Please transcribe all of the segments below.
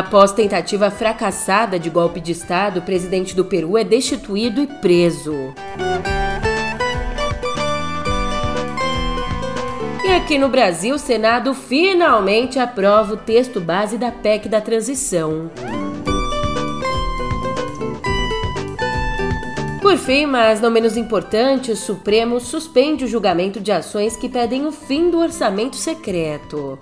Após tentativa fracassada de golpe de Estado, o presidente do Peru é destituído e preso. E aqui no Brasil, o Senado finalmente aprova o texto base da PEC da transição. Por fim, mas não menos importante, o Supremo suspende o julgamento de ações que pedem o fim do orçamento secreto.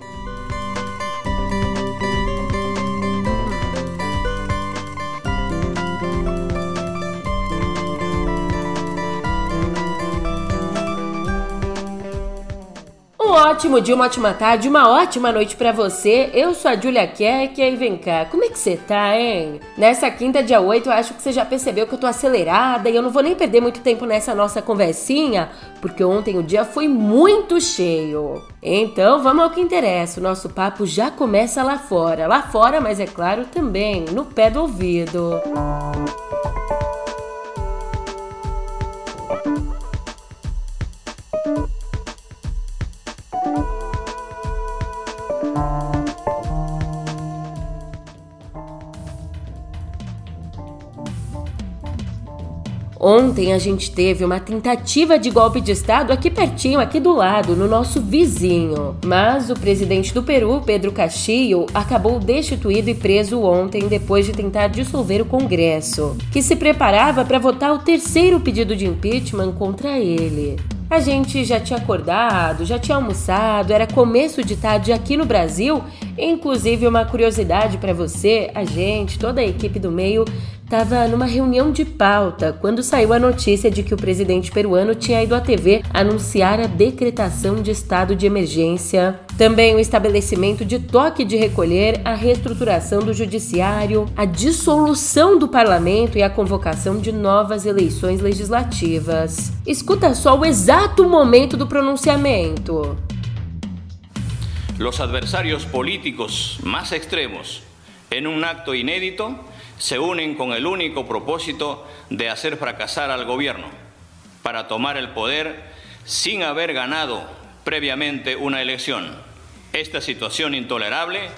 Ótimo dia, uma ótima tarde, uma ótima noite para você. Eu sou a Julia Keck e vem cá, como é que você tá, hein? Nessa quinta, dia 8, eu acho que você já percebeu que eu tô acelerada e eu não vou nem perder muito tempo nessa nossa conversinha, porque ontem o dia foi muito cheio. Então vamos ao que interessa, o nosso papo já começa lá fora. Lá fora, mas é claro, também no pé do ouvido. Música Ontem a gente teve uma tentativa de golpe de Estado aqui pertinho, aqui do lado, no nosso vizinho. Mas o presidente do Peru, Pedro Castillo, acabou destituído e preso ontem depois de tentar dissolver o Congresso, que se preparava para votar o terceiro pedido de impeachment contra ele. A gente já tinha acordado, já tinha almoçado, era começo de tarde aqui no Brasil. Inclusive, uma curiosidade para você: a gente, toda a equipe do meio, estava numa reunião de pauta quando saiu a notícia de que o presidente peruano tinha ido à TV anunciar a decretação de estado de emergência, também o estabelecimento de toque de recolher, a reestruturação do judiciário, a dissolução do parlamento e a convocação de novas eleições legislativas. Escuta só o exato momento do pronunciamento. Los adversarios políticos más extremos, en un acto inédito, se unen con el único propósito de hacer fracasar al gobierno para tomar el poder sin haber ganado previamente una elección. Esta situación intolerable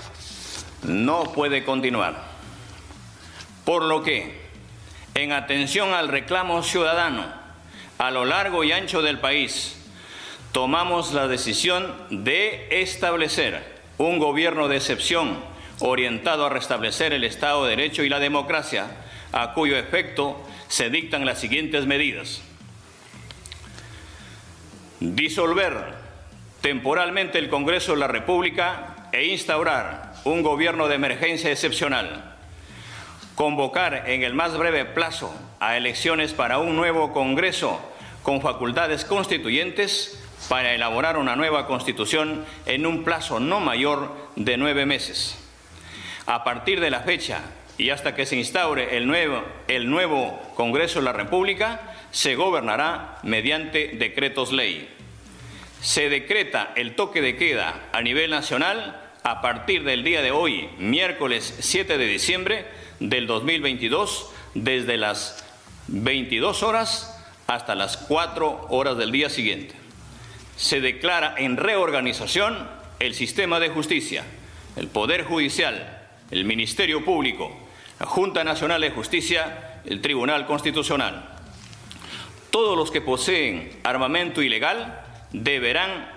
no puede continuar. Por lo que, en atención al reclamo ciudadano a lo largo y ancho del país, tomamos la decisión de establecer un gobierno de excepción orientado a restablecer el Estado de Derecho y la democracia, a cuyo efecto se dictan las siguientes medidas. Disolver temporalmente el Congreso de la República e instaurar un gobierno de emergencia excepcional. Convocar en el más breve plazo a elecciones para un nuevo Congreso con facultades constituyentes para elaborar una nueva constitución en un plazo no mayor de nueve meses. A partir de la fecha y hasta que se instaure el nuevo, el nuevo Congreso de la República, se gobernará mediante decretos ley. Se decreta el toque de queda a nivel nacional a partir del día de hoy, miércoles 7 de diciembre del 2022, desde las 22 horas hasta las 4 horas del día siguiente. Se declara en reorganización el sistema de justicia, el Poder Judicial, el Ministerio Público, la Junta Nacional de Justicia, el Tribunal Constitucional. Todos los que poseen armamento ilegal deberán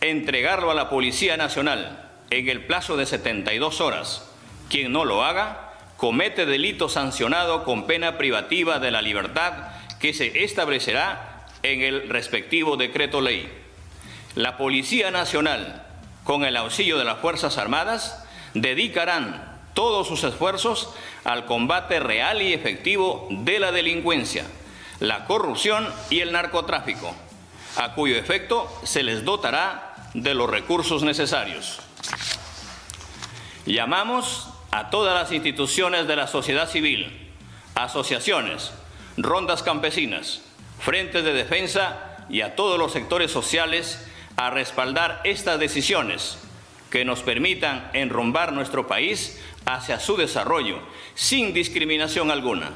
entregarlo a la Policía Nacional en el plazo de 72 horas. Quien no lo haga comete delito sancionado con pena privativa de la libertad que se establecerá en el respectivo decreto ley. La Policía Nacional, con el auxilio de las Fuerzas Armadas, dedicarán todos sus esfuerzos al combate real y efectivo de la delincuencia, la corrupción y el narcotráfico, a cuyo efecto se les dotará de los recursos necesarios. Llamamos a todas las instituciones de la sociedad civil, asociaciones, rondas campesinas, frentes de defensa y a todos los sectores sociales a respaldar estas decisiones que nos permitan enrumbar nuestro país hacia su desarrollo sin discriminación alguna.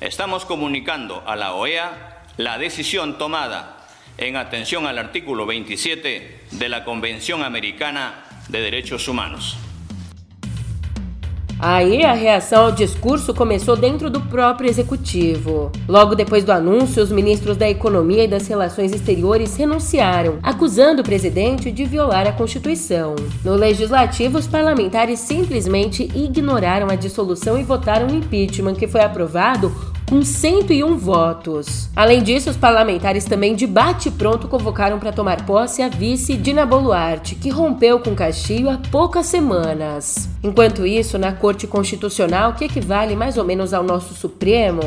Estamos comunicando a la OEA la decisión tomada en atención al artículo 27 de la Convención Americana de Derechos Humanos. Aí a reação ao discurso começou dentro do próprio executivo. Logo depois do anúncio, os ministros da Economia e das Relações Exteriores renunciaram, acusando o presidente de violar a Constituição. No legislativo, os parlamentares simplesmente ignoraram a dissolução e votaram no impeachment, que foi aprovado com 101 votos. Além disso, os parlamentares também de bate-pronto convocaram para tomar posse a vice Dina Boluarte, que rompeu com Castilho há poucas semanas. Enquanto isso, na Corte Constitucional, que equivale mais ou menos ao nosso Supremo,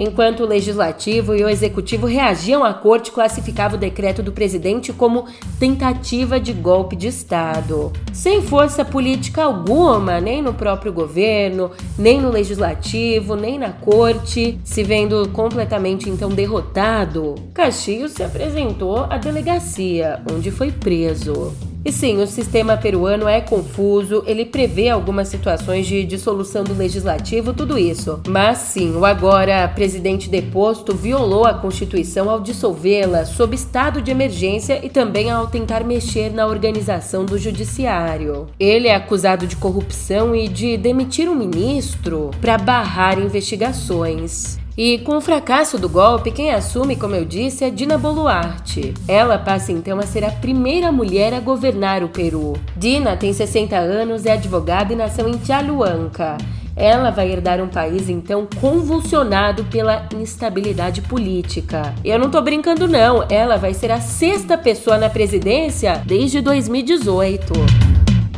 enquanto o Legislativo e o Executivo reagiam à corte, classificava o decreto do presidente como tentativa de golpe de Estado. Sem força política alguma, nem no próprio governo, nem no Legislativo, nem na corte, se vendo completamente então derrotado, Castilho se apresentou à delegacia, onde foi preso. E sim, o sistema peruano é confuso, ele prevê algumas situações de dissolução do legislativo, tudo isso. Mas sim, o agora presidente deposto violou a Constituição ao dissolvê-la sob estado de emergência e também ao tentar mexer na organização do judiciário. Ele é acusado de corrupção e de demitir um ministro para barrar investigações. E com o fracasso do golpe, quem assume, como eu disse, é Dina Boluarte. Ela passa então a ser a primeira mulher a governar o Peru. Dina tem 60 anos, é advogada e nasceu em Chaluanca. Ela vai herdar um país então convulsionado pela instabilidade política. Eu não tô brincando não, ela vai ser a sexta pessoa na presidência desde 2018.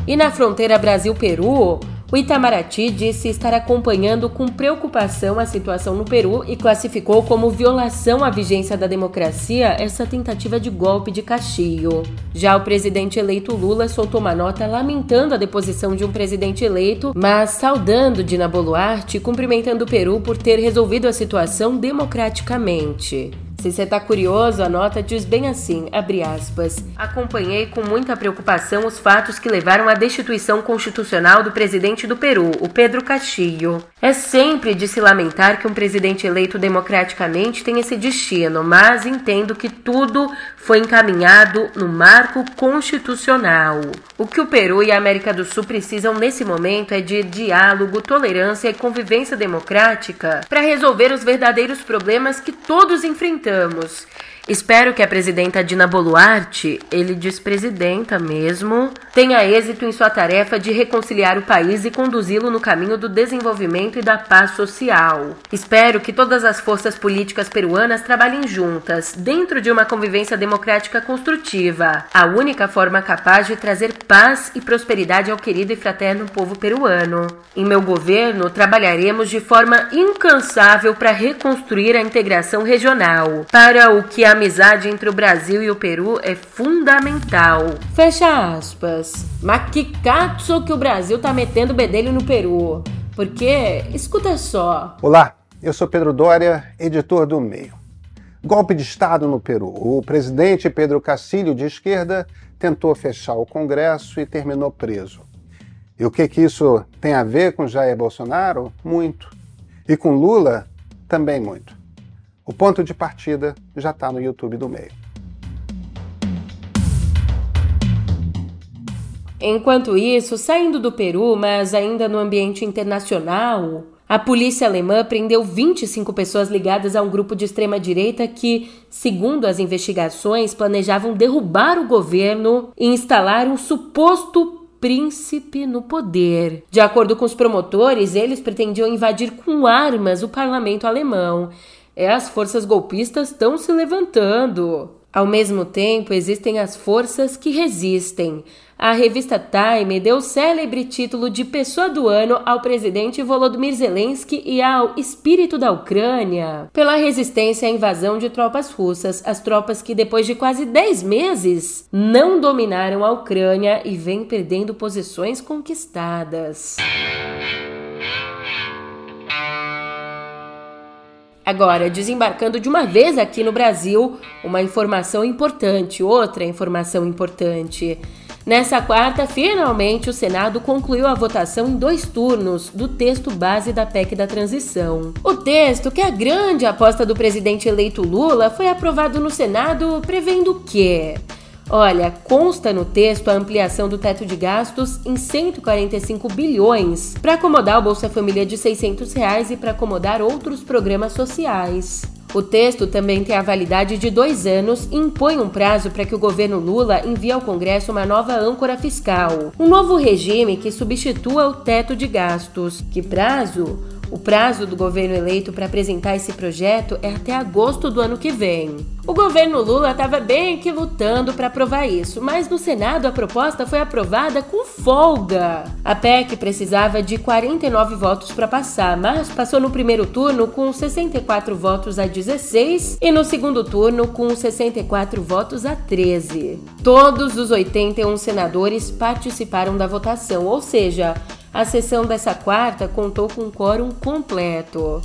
E na fronteira Brasil-Peru, o Itamaraty disse estar acompanhando com preocupação a situação no Peru e classificou como violação à vigência da democracia essa tentativa de golpe de Castillo. Já o presidente eleito Lula soltou uma nota lamentando a deposição de um presidente eleito, mas saudando Dina Boluarte e cumprimentando o Peru por ter resolvido a situação democraticamente. Se você está curioso, a nota diz bem assim, abre aspas. Acompanhei com muita preocupação os fatos que levaram à destituição constitucional do presidente do Peru, o Pedro Castillo. É sempre de se lamentar que um presidente eleito democraticamente tenha esse destino, mas entendo que tudo foi encaminhado no marco constitucional. O que o Peru e a América do Sul precisam nesse momento é de diálogo, tolerância e convivência democrática para resolver os verdadeiros problemas que todos enfrentamos Espero que a presidenta Dina Boluarte, ele diz presidenta mesmo, tenha êxito em sua tarefa de reconciliar o país e conduzi-lo no caminho do desenvolvimento e da paz social. Espero que todas as forças políticas peruanas trabalhem juntas, dentro de uma convivência democrática construtiva, a única forma capaz de trazer paz e prosperidade ao querido e fraterno povo peruano. Em meu governo, trabalharemos de forma incansável para reconstruir a integração regional, para o que a amizade entre o Brasil e o Peru é fundamental. Fecha aspas. Mas que catso que o Brasil tá metendo bedelho no Peru? Porque, escuta só. Olá, eu sou Pedro Dória, editor do Meio. Golpe de Estado no Peru. O presidente Pedro Castilho, de esquerda, tentou fechar o Congresso e terminou preso. E o que, que isso tem a ver com Jair Bolsonaro? Muito. E com Lula? Também muito. O ponto de partida já está no YouTube do meio. Enquanto isso, saindo do Peru, mas ainda no ambiente internacional, a polícia alemã prendeu 25 pessoas ligadas a um grupo de extrema-direita que, segundo as investigações, planejavam derrubar o governo e instalar um suposto príncipe no poder. De acordo com os promotores, eles pretendiam invadir com armas o parlamento alemão é as forças golpistas estão se levantando. Ao mesmo tempo, existem as forças que resistem. A revista Time deu o célebre título de Pessoa do Ano ao presidente Volodymyr Zelensky e ao espírito da Ucrânia pela resistência à invasão de tropas russas, as tropas que depois de quase 10 meses não dominaram a Ucrânia e vêm perdendo posições conquistadas. Agora, desembarcando de uma vez aqui no Brasil, uma informação importante, outra informação importante. Nessa quarta, finalmente o Senado concluiu a votação em dois turnos do texto base da PEC da transição. O texto, que é a grande aposta do presidente eleito Lula, foi aprovado no Senado prevendo que Olha, consta no texto a ampliação do teto de gastos em 145 bilhões para acomodar o Bolsa Família de 600 reais e para acomodar outros programas sociais. O texto também tem a validade de dois anos e impõe um prazo para que o governo Lula envie ao Congresso uma nova âncora fiscal, um novo regime que substitua o teto de gastos. Que prazo? O prazo do governo eleito para apresentar esse projeto é até agosto do ano que vem. O governo Lula estava bem que lutando para aprovar isso, mas no Senado a proposta foi aprovada com folga. A PEC precisava de 49 votos para passar, mas passou no primeiro turno com 64 votos a 16 e no segundo turno com 64 votos a 13. Todos os 81 senadores participaram da votação, ou seja, a sessão dessa quarta contou com um quórum completo.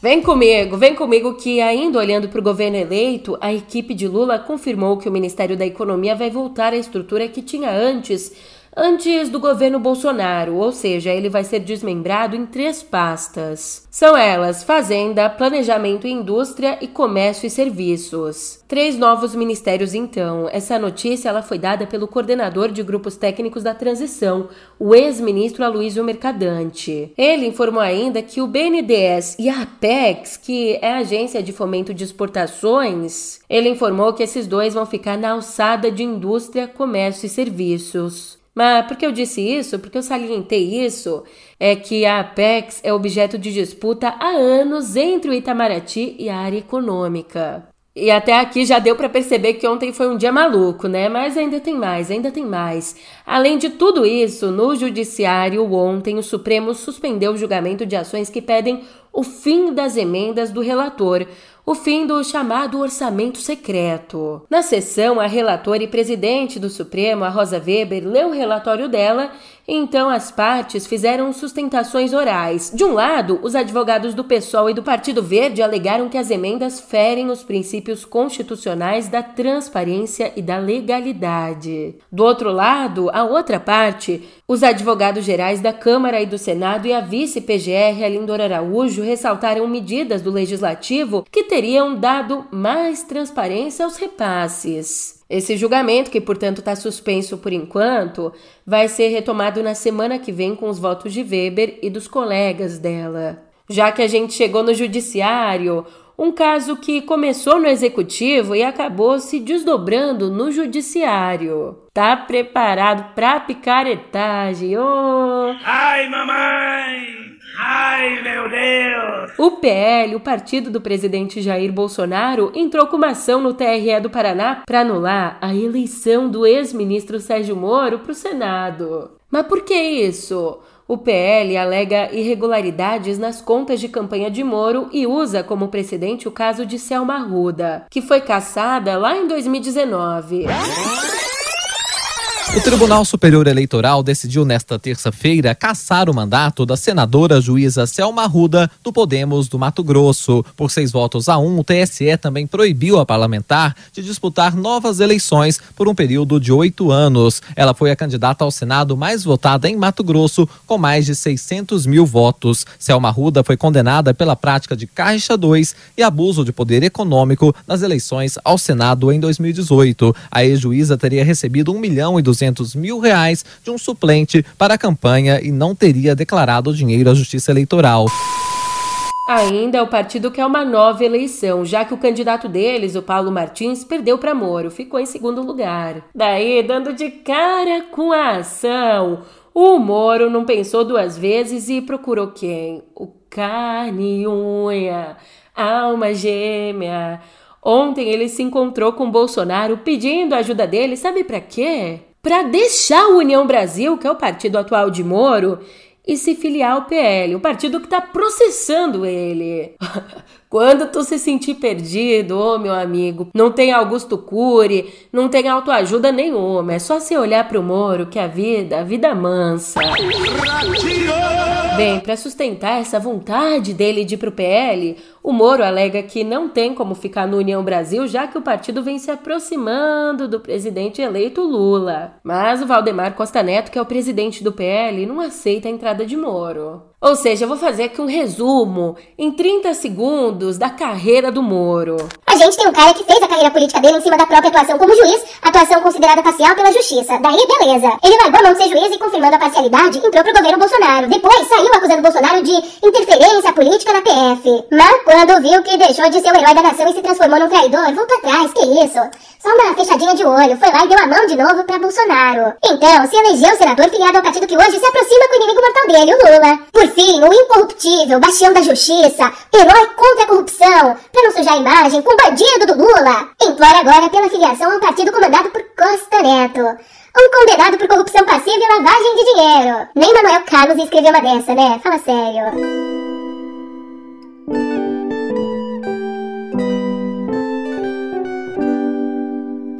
Vem comigo, vem comigo que, ainda olhando para o governo eleito, a equipe de Lula confirmou que o Ministério da Economia vai voltar à estrutura que tinha antes antes do governo Bolsonaro, ou seja, ele vai ser desmembrado em três pastas. São elas: Fazenda, Planejamento e Indústria e Comércio e Serviços. Três novos ministérios então. Essa notícia ela foi dada pelo coordenador de grupos técnicos da transição, o ex-ministro Aloysio Mercadante. Ele informou ainda que o BNDES e a Apex, que é a agência de fomento de exportações, ele informou que esses dois vão ficar na alçada de indústria, comércio e serviços. Mas por que eu disse isso? Porque eu salientei isso é que a Apex é objeto de disputa há anos entre o Itamaraty e a área econômica. E até aqui já deu para perceber que ontem foi um dia maluco, né? Mas ainda tem mais, ainda tem mais. Além de tudo isso, no judiciário ontem o Supremo suspendeu o julgamento de ações que pedem o fim das emendas do relator, o fim do chamado orçamento secreto. Na sessão, a relatora e presidente do Supremo, a Rosa Weber, leu o relatório dela então as partes fizeram sustentações orais. De um lado, os advogados do PSOL e do Partido Verde alegaram que as emendas ferem os princípios constitucionais da transparência e da legalidade. Do outro lado, a outra parte, os advogados gerais da Câmara e do Senado e a vice-PGR Alindor Araújo ressaltaram medidas do legislativo que teriam dado mais transparência aos repasses. Esse julgamento, que portanto está suspenso por enquanto, vai ser retomado na semana que vem com os votos de Weber e dos colegas dela. Já que a gente chegou no judiciário, um caso que começou no executivo e acabou se desdobrando no judiciário. Tá preparado para picaretagem? Oh! Ai, mamãe! Ai, meu Deus! O PL, o partido do presidente Jair Bolsonaro, entrou com uma ação no TRE do Paraná para anular a eleição do ex-ministro Sérgio Moro para o Senado. Mas por que isso? O PL alega irregularidades nas contas de campanha de Moro e usa como precedente o caso de Selma Ruda, que foi caçada lá em 2019. O Tribunal Superior Eleitoral decidiu nesta terça-feira cassar o mandato da senadora juíza Selma Ruda, do Podemos do Mato Grosso. Por seis votos a um, o TSE também proibiu a parlamentar de disputar novas eleições por um período de oito anos. Ela foi a candidata ao Senado mais votada em Mato Grosso, com mais de 600 mil votos. Selma Ruda foi condenada pela prática de Caixa 2 e abuso de poder econômico nas eleições ao Senado em 2018. A ex-juíza teria recebido um milhão e 200 200 mil reais de um suplente para a campanha e não teria declarado o dinheiro à Justiça Eleitoral. Ainda o partido quer uma nova eleição, já que o candidato deles, o Paulo Martins, perdeu para Moro, ficou em segundo lugar. Daí, dando de cara com a ação, o Moro não pensou duas vezes e procurou quem? O carne e unha, alma gêmea. Ontem ele se encontrou com Bolsonaro pedindo a ajuda dele, sabe para quê? Para deixar o União Brasil, que é o partido atual de Moro, e se filiar ao PL, o partido que está processando ele. Quando tu se sentir perdido, ô oh, meu amigo, não tem Augusto Cury, não tem autoajuda nenhuma, é só você olhar pro Moro que a vida, a vida mansa. Bem, para sustentar essa vontade dele de ir pro PL, O Moro alega que não tem como ficar no União Brasil, já que o partido vem se aproximando do presidente eleito Lula. Mas o Valdemar Costa Neto, que é o presidente do PL, não aceita a entrada de Moro. Ou seja, eu vou fazer aqui um resumo em 30 segundos da carreira do Moro. A gente tem um cara que fez a carreira política dele em cima da própria atuação como juiz, atuação considerada parcial pela justiça. Daí, beleza. Ele largou a mão de ser juiz e, confirmando a parcialidade, entrou pro governo Bolsonaro. Depois, saiu acusando Bolsonaro de interferência política na PF. Mas quando viu que deixou de ser o herói da nação e se transformou num traidor, voltou atrás. Que isso? Só uma fechadinha de olho. Foi lá e deu a mão de novo pra Bolsonaro. Então, se elegeu senador filiado ao partido que hoje se aproxima com o inimigo mortal dele, o Lula. Por fim, o incorruptível, bastião da justiça, herói contra a corrupção, pra não sujar a imagem com o bandido do Lula, implora agora pela filiação a um partido comandado por Costa Neto. Um condenado por corrupção passiva e lavagem de dinheiro. Nem Manuel Carlos escreveu uma dessa, né? Fala sério.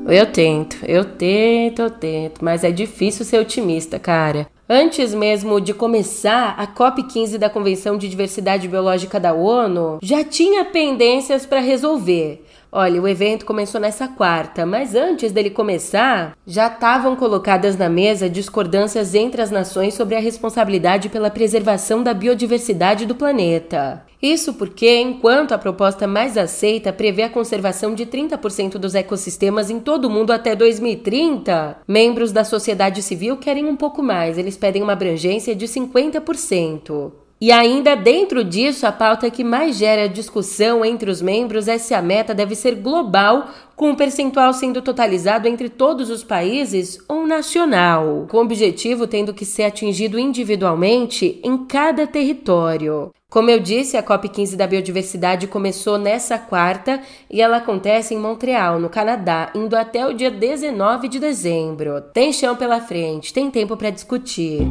Eu tento, eu tento, eu tento, mas é difícil ser otimista, cara. Antes mesmo de começar a COP15 da Convenção de Diversidade Biológica da ONU, já tinha pendências para resolver. Olha, o evento começou nessa quarta, mas antes dele começar, já estavam colocadas na mesa discordâncias entre as nações sobre a responsabilidade pela preservação da biodiversidade do planeta. Isso porque, enquanto a proposta mais aceita prevê a conservação de 30% dos ecossistemas em todo o mundo até 2030, membros da sociedade civil querem um pouco mais, eles pedem uma abrangência de 50%. E ainda dentro disso, a pauta que mais gera discussão entre os membros é se a meta deve ser global, com o um percentual sendo totalizado entre todos os países ou nacional, com o objetivo tendo que ser atingido individualmente em cada território. Como eu disse, a COP15 da Biodiversidade começou nessa quarta e ela acontece em Montreal, no Canadá, indo até o dia 19 de dezembro. Tem chão pela frente, tem tempo para discutir.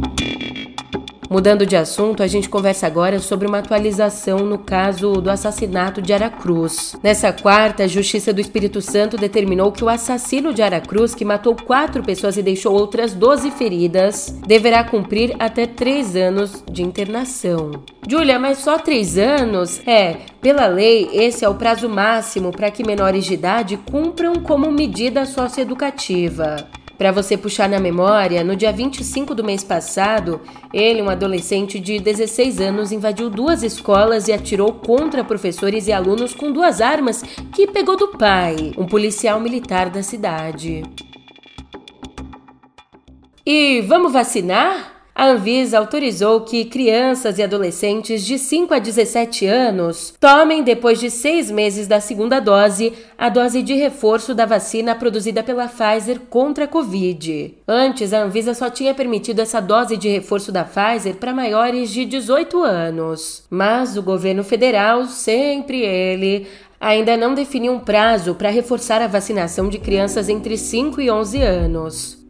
Mudando de assunto, a gente conversa agora sobre uma atualização no caso do assassinato de Aracruz. Nessa quarta, a Justiça do Espírito Santo determinou que o assassino de Aracruz, que matou quatro pessoas e deixou outras 12 feridas, deverá cumprir até três anos de internação. Júlia, mas só três anos? É, pela lei, esse é o prazo máximo para que menores de idade cumpram como medida socioeducativa. Para você puxar na memória, no dia 25 do mês passado, ele, um adolescente de 16 anos, invadiu duas escolas e atirou contra professores e alunos com duas armas que pegou do pai, um policial militar da cidade. E vamos vacinar? A Anvisa autorizou que crianças e adolescentes de 5 a 17 anos tomem, depois de seis meses da segunda dose, a dose de reforço da vacina produzida pela Pfizer contra a Covid. Antes, a Anvisa só tinha permitido essa dose de reforço da Pfizer para maiores de 18 anos. Mas o governo federal, sempre ele, ainda não definiu um prazo para reforçar a vacinação de crianças entre 5 e 11 anos.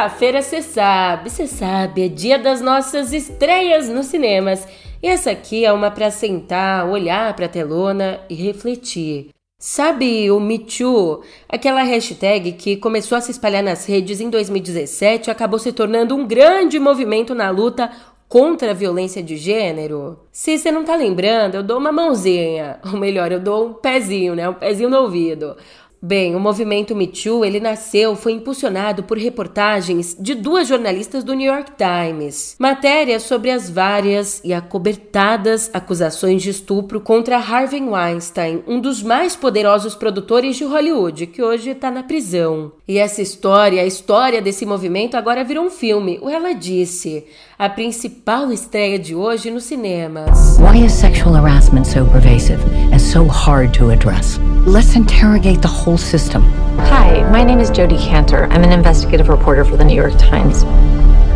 Quinta-feira, você sabe, você sabe, é dia das nossas estreias nos cinemas. E essa aqui é uma para sentar, olhar para a telona e refletir. Sabe o Me Too? Aquela hashtag que começou a se espalhar nas redes em 2017 e acabou se tornando um grande movimento na luta contra a violência de gênero? Se você não tá lembrando, eu dou uma mãozinha, ou melhor, eu dou um pezinho, né? Um pezinho no ouvido. Bem, o movimento Me Too, ele nasceu, foi impulsionado por reportagens de duas jornalistas do New York Times. Matérias sobre as várias e acobertadas acusações de estupro contra Harvey Weinstein, um dos mais poderosos produtores de Hollywood, que hoje está na prisão. E essa história, a história desse movimento, agora virou um filme. O Ela Disse, a principal estreia de hoje nos cinemas. Why is sexual harassment so pervasive and so hard to address? Let's interrogate the whole system. Hi, my name is Jody Cantor. I'm an investigative reporter for the New York Times.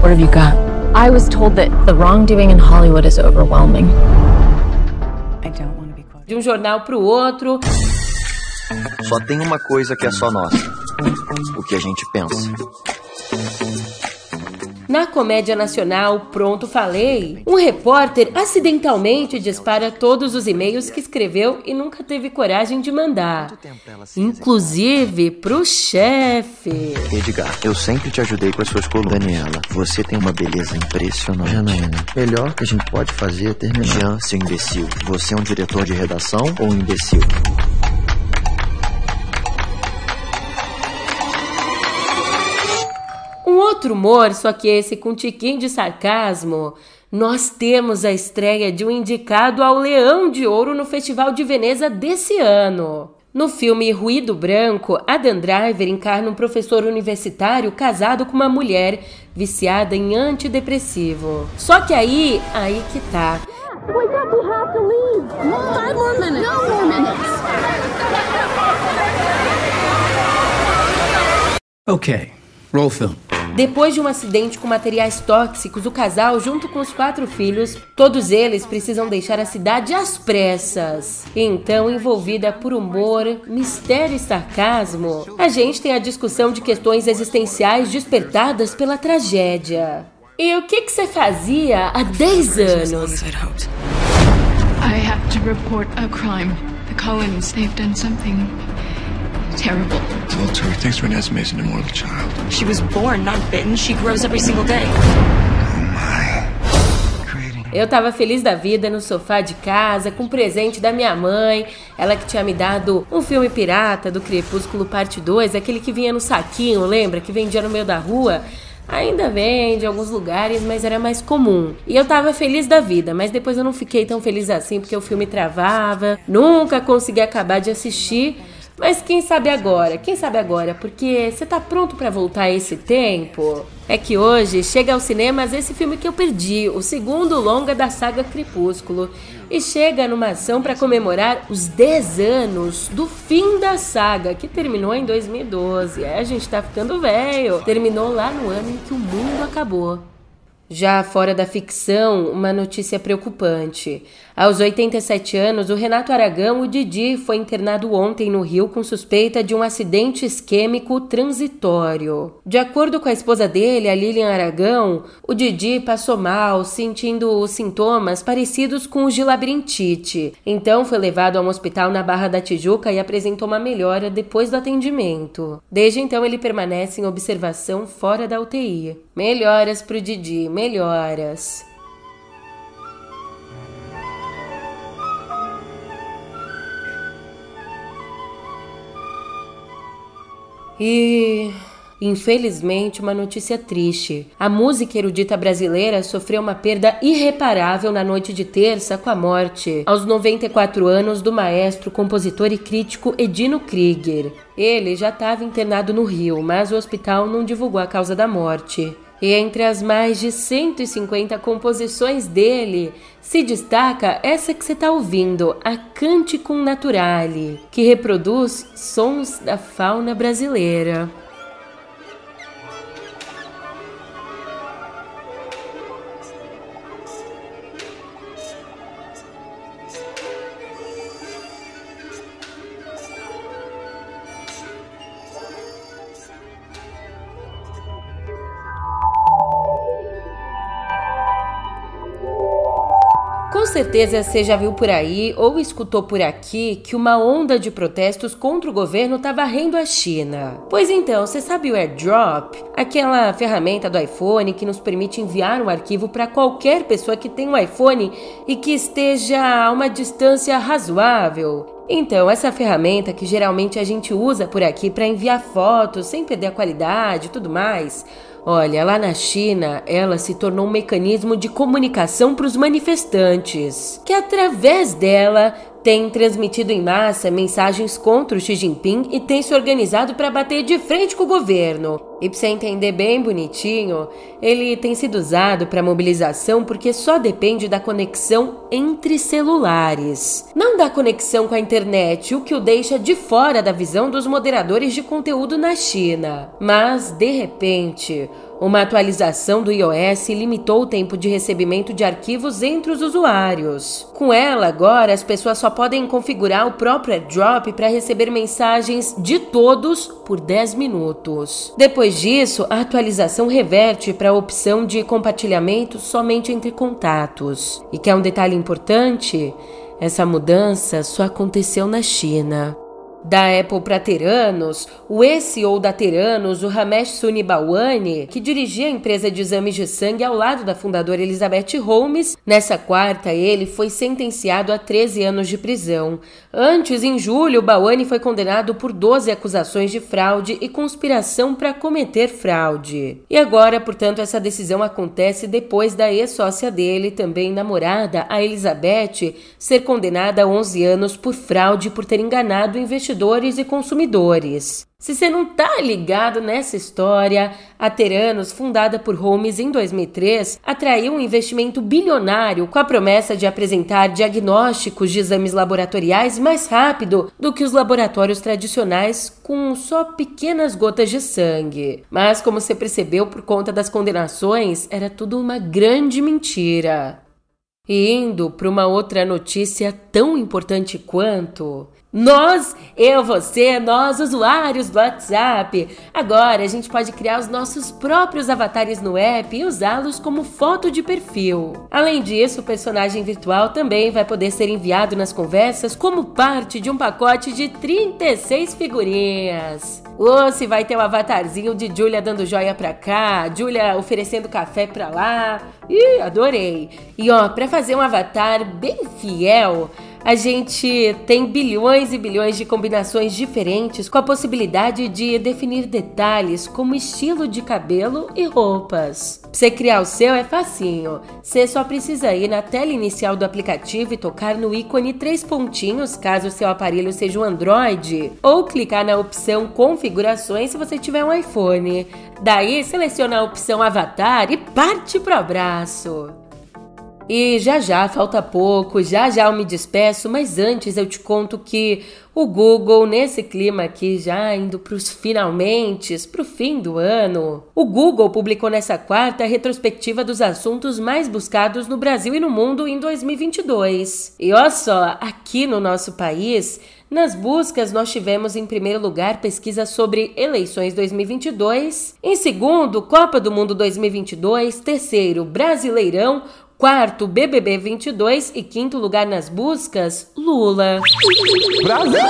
What have you got? I was told that the wrongdoing in Hollywood is overwhelming. I don't want to be De um jornal para o outro. Só tem uma coisa que é só nossa: o que a gente pensa. Na comédia nacional Pronto Falei, um repórter acidentalmente dispara todos os e-mails que escreveu e nunca teve coragem de mandar. Inclusive pro chefe. Edgar, eu sempre te ajudei com as suas colunas. Daniela, você tem uma beleza impressionante. Janaína, melhor que a gente pode fazer é terminar. Jean, seu imbecil, você é um diretor de redação ou um imbecil? Outro humor, só que esse com um tiquinho de sarcasmo. Nós temos a estreia de um indicado ao Leão de Ouro no Festival de Veneza desse ano. No filme Ruído Branco, Adam Driver encarna um professor universitário casado com uma mulher viciada em antidepressivo. Só que aí, aí que tá. Wake up, you have to leave. Five more minutes. No more minutes. Okay, roll film. Depois de um acidente com materiais tóxicos, o casal, junto com os quatro filhos, todos eles precisam deixar a cidade às pressas. Então, envolvida por humor, mistério e sarcasmo, a gente tem a discussão de questões existenciais despertadas pela tragédia. E o que que você fazia há 10 anos? I have to report a crime. The Collins, they've done something terrible. Adultery takes her an an immortal child. She was born, not bitten. She grows every single day. Eu tava feliz da vida no sofá de casa, com um presente da minha mãe. Ela que tinha me dado um filme pirata do Crepúsculo Parte 2, aquele que vinha no saquinho, lembra? Que vendia no meio da rua. Ainda vende em alguns lugares, mas era mais comum. E eu tava feliz da vida, mas depois eu não fiquei tão feliz assim porque o filme travava. Nunca consegui acabar de assistir. Mas quem sabe agora? Quem sabe agora? Porque você tá pronto para voltar a esse tempo? É que hoje chega aos cinemas esse filme que eu perdi, o segundo longa da saga Crepúsculo, e chega numa ação para comemorar os 10 anos do fim da saga, que terminou em 2012. É, a gente tá ficando velho. Terminou lá no ano em que o mundo acabou. Já fora da ficção, uma notícia preocupante. Aos 87 anos, o Renato Aragão, o Didi, foi internado ontem no Rio com suspeita de um acidente isquêmico transitório. De acordo com a esposa dele, a Lilian Aragão, o Didi passou mal, sentindo sintomas parecidos com os de labirintite. Então foi levado a um hospital na Barra da Tijuca e apresentou uma melhora depois do atendimento. Desde então ele permanece em observação fora da UTI. Melhoras pro Didi, melhoras. E Infelizmente, uma notícia triste. A música erudita brasileira sofreu uma perda irreparável na noite de terça com a morte, aos 94 anos, do maestro, compositor e crítico Edino Krieger. Ele já estava internado no Rio, mas o hospital não divulgou a causa da morte. E entre as mais de 150 composições dele, se destaca essa que você está ouvindo, a Canticum Naturale, que reproduz sons da fauna brasileira. Certeza você já viu por aí ou escutou por aqui que uma onda de protestos contra o governo está varrendo a China. Pois então, você sabe o AirDrop? Aquela ferramenta do iPhone que nos permite enviar um arquivo para qualquer pessoa que tem um iPhone e que esteja a uma distância razoável. Então, essa ferramenta que geralmente a gente usa por aqui para enviar fotos sem perder a qualidade e tudo mais, Olha, lá na China, ela se tornou um mecanismo de comunicação para os manifestantes, que através dela tem transmitido em massa mensagens contra o Xi Jinping e tem se organizado para bater de frente com o governo. E para você entender bem bonitinho, ele tem sido usado para mobilização porque só depende da conexão entre celulares, não da conexão com a internet, o que o deixa de fora da visão dos moderadores de conteúdo na China. Mas, de repente, Uma atualização do iOS limitou o tempo de recebimento de arquivos entre os usuários. Com ela, agora as pessoas só podem configurar o próprio AirDrop para receber mensagens de todos por 10 minutos. Depois disso, a atualização reverte para a opção de compartilhamento somente entre contatos. E que é um detalhe importante? Essa mudança só aconteceu na China. Da Apple para Teranos, o ex-CEO da Teranos, o Ramesh Sunibalwani, que dirigia a empresa de exames de sangue ao lado da fundadora Elizabeth Holmes, nessa quarta ele foi sentenciado a 13 anos de prisão. Antes, em julho, Balwani foi condenado por 12 acusações de fraude e conspiração para cometer fraude. E agora, portanto, essa decisão acontece depois da ex-sócia dele, também namorada, a Elizabeth, ser condenada a 11 anos por fraude por ter enganado o investidor investidores e consumidores. Se você não tá ligado nessa história, a Teranos, fundada por Holmes em 2003, atraiu um investimento bilionário com a promessa de apresentar diagnósticos de exames laboratoriais mais rápido do que os laboratórios tradicionais com só pequenas gotas de sangue. Mas como você percebeu por conta das condenações, era tudo uma grande mentira. E indo para uma outra notícia tão importante quanto nós, eu, você, nós, usuários do WhatsApp. Agora a gente pode criar os nossos próprios avatares no app e usá-los como foto de perfil. Além disso, o personagem virtual também vai poder ser enviado nas conversas como parte de um pacote de 36 figurinhas. Ou se vai ter o um avatarzinho de Julia dando joia pra cá, Julia oferecendo café pra lá. Ih, adorei! E ó, pra fazer um avatar bem fiel, a gente tem bilhões e bilhões de combinações diferentes com a possibilidade de definir detalhes como estilo de cabelo e roupas. Pra você criar o seu é facinho. Você só precisa ir na tela inicial do aplicativo e tocar no ícone três pontinhos caso o seu aparelho seja um Android, ou clicar na opção configurações se você tiver um iPhone. Daí seleciona a opção avatar e parte pro abraço. E já já, falta pouco, já já eu me despeço, mas antes eu te conto que o Google, nesse clima aqui, já indo para os finalmente, para o fim do ano, o Google publicou nessa quarta a retrospectiva dos assuntos mais buscados no Brasil e no mundo em 2022. E olha só, aqui no nosso país, nas buscas, nós tivemos em primeiro lugar pesquisa sobre eleições 2022, em segundo, Copa do Mundo 2022, terceiro, Brasileirão, Quarto, BBB 22 e quinto lugar nas buscas, Lula. Brasil!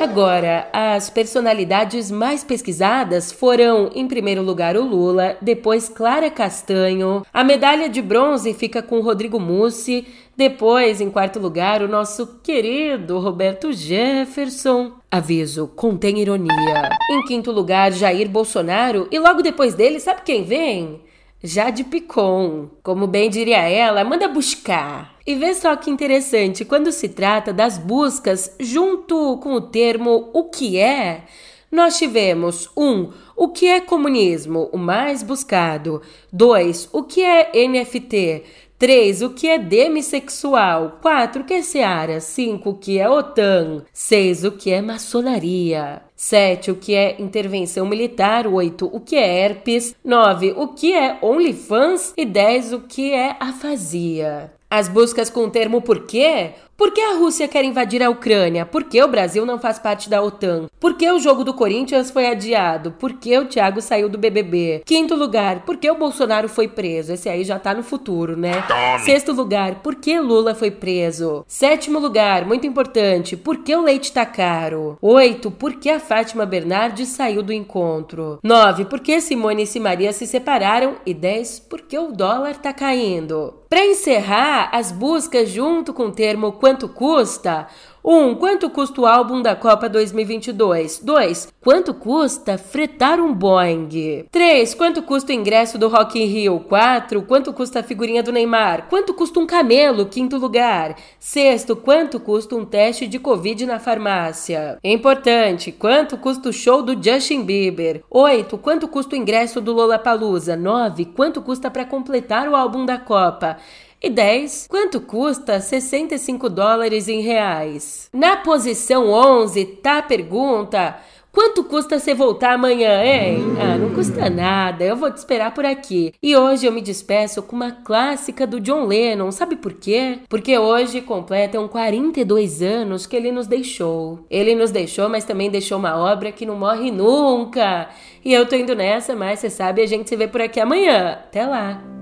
Agora, as personalidades mais pesquisadas foram, em primeiro lugar, o Lula, depois Clara Castanho. A medalha de bronze fica com Rodrigo Mussi. Depois, em quarto lugar, o nosso querido Roberto Jefferson. Aviso, contém ironia. Em quinto lugar, Jair Bolsonaro. E logo depois dele, sabe quem vem? Jade Picon. Como bem diria ela, manda buscar. E vê só que interessante, quando se trata das buscas junto com o termo o que é, nós tivemos um, o que é comunismo, o mais buscado. Dois, o que é NFT? 3. O que é demissexual? 4. O que é Seara? 5. O que é OTAN? 6. O que é maçonaria? 7. O que é intervenção militar? 8. O que é herpes? 9. O que é OnlyFans? E 10. O que é afasia? As buscas com o termo porquê? Por que a Rússia quer invadir a Ucrânia? Por que o Brasil não faz parte da OTAN? Por que o jogo do Corinthians foi adiado? Por que o Thiago saiu do BBB? Quinto lugar, por que o Bolsonaro foi preso? Esse aí já tá no futuro, né? Tome. Sexto lugar, por que Lula foi preso? Sétimo lugar, muito importante, por que o leite tá caro? Oito, por que a Fátima Bernardes saiu do encontro? Nove, por que Simone e Simaria se separaram? E dez, por que o dólar tá caindo? Para encerrar as buscas junto com o termo quanto custa, 1. Um, quanto custa o álbum da Copa 2022? 2. Quanto custa fretar um Boeing? 3. Quanto custa o ingresso do Rock in Rio? 4. Quanto custa a figurinha do Neymar? Quanto custa um camelo? Quinto lugar. 6. Quanto custa um teste de Covid na farmácia? Importante. Quanto custa o show do Justin Bieber? 8. Quanto custa o ingresso do Lollapalooza? 9. Quanto custa para completar o álbum da Copa? E 10. Quanto custa 65 dólares em reais? Na posição 11 tá a pergunta Quanto custa você voltar amanhã, hein? Ah, não custa nada, eu vou te esperar por aqui. E hoje eu me despeço com uma clássica do John Lennon, sabe por quê? Porque hoje completam 42 anos que ele nos deixou. Ele nos deixou, mas também deixou uma obra que não morre nunca. E eu tô indo nessa, mas você sabe, a gente se vê por aqui amanhã. Até lá.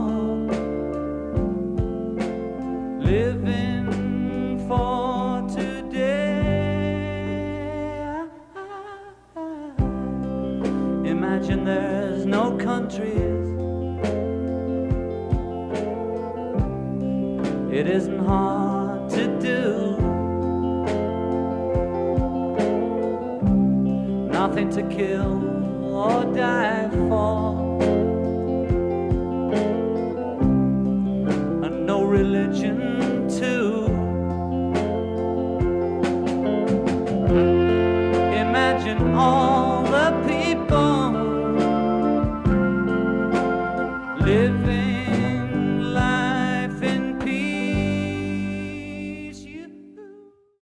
kill or die for.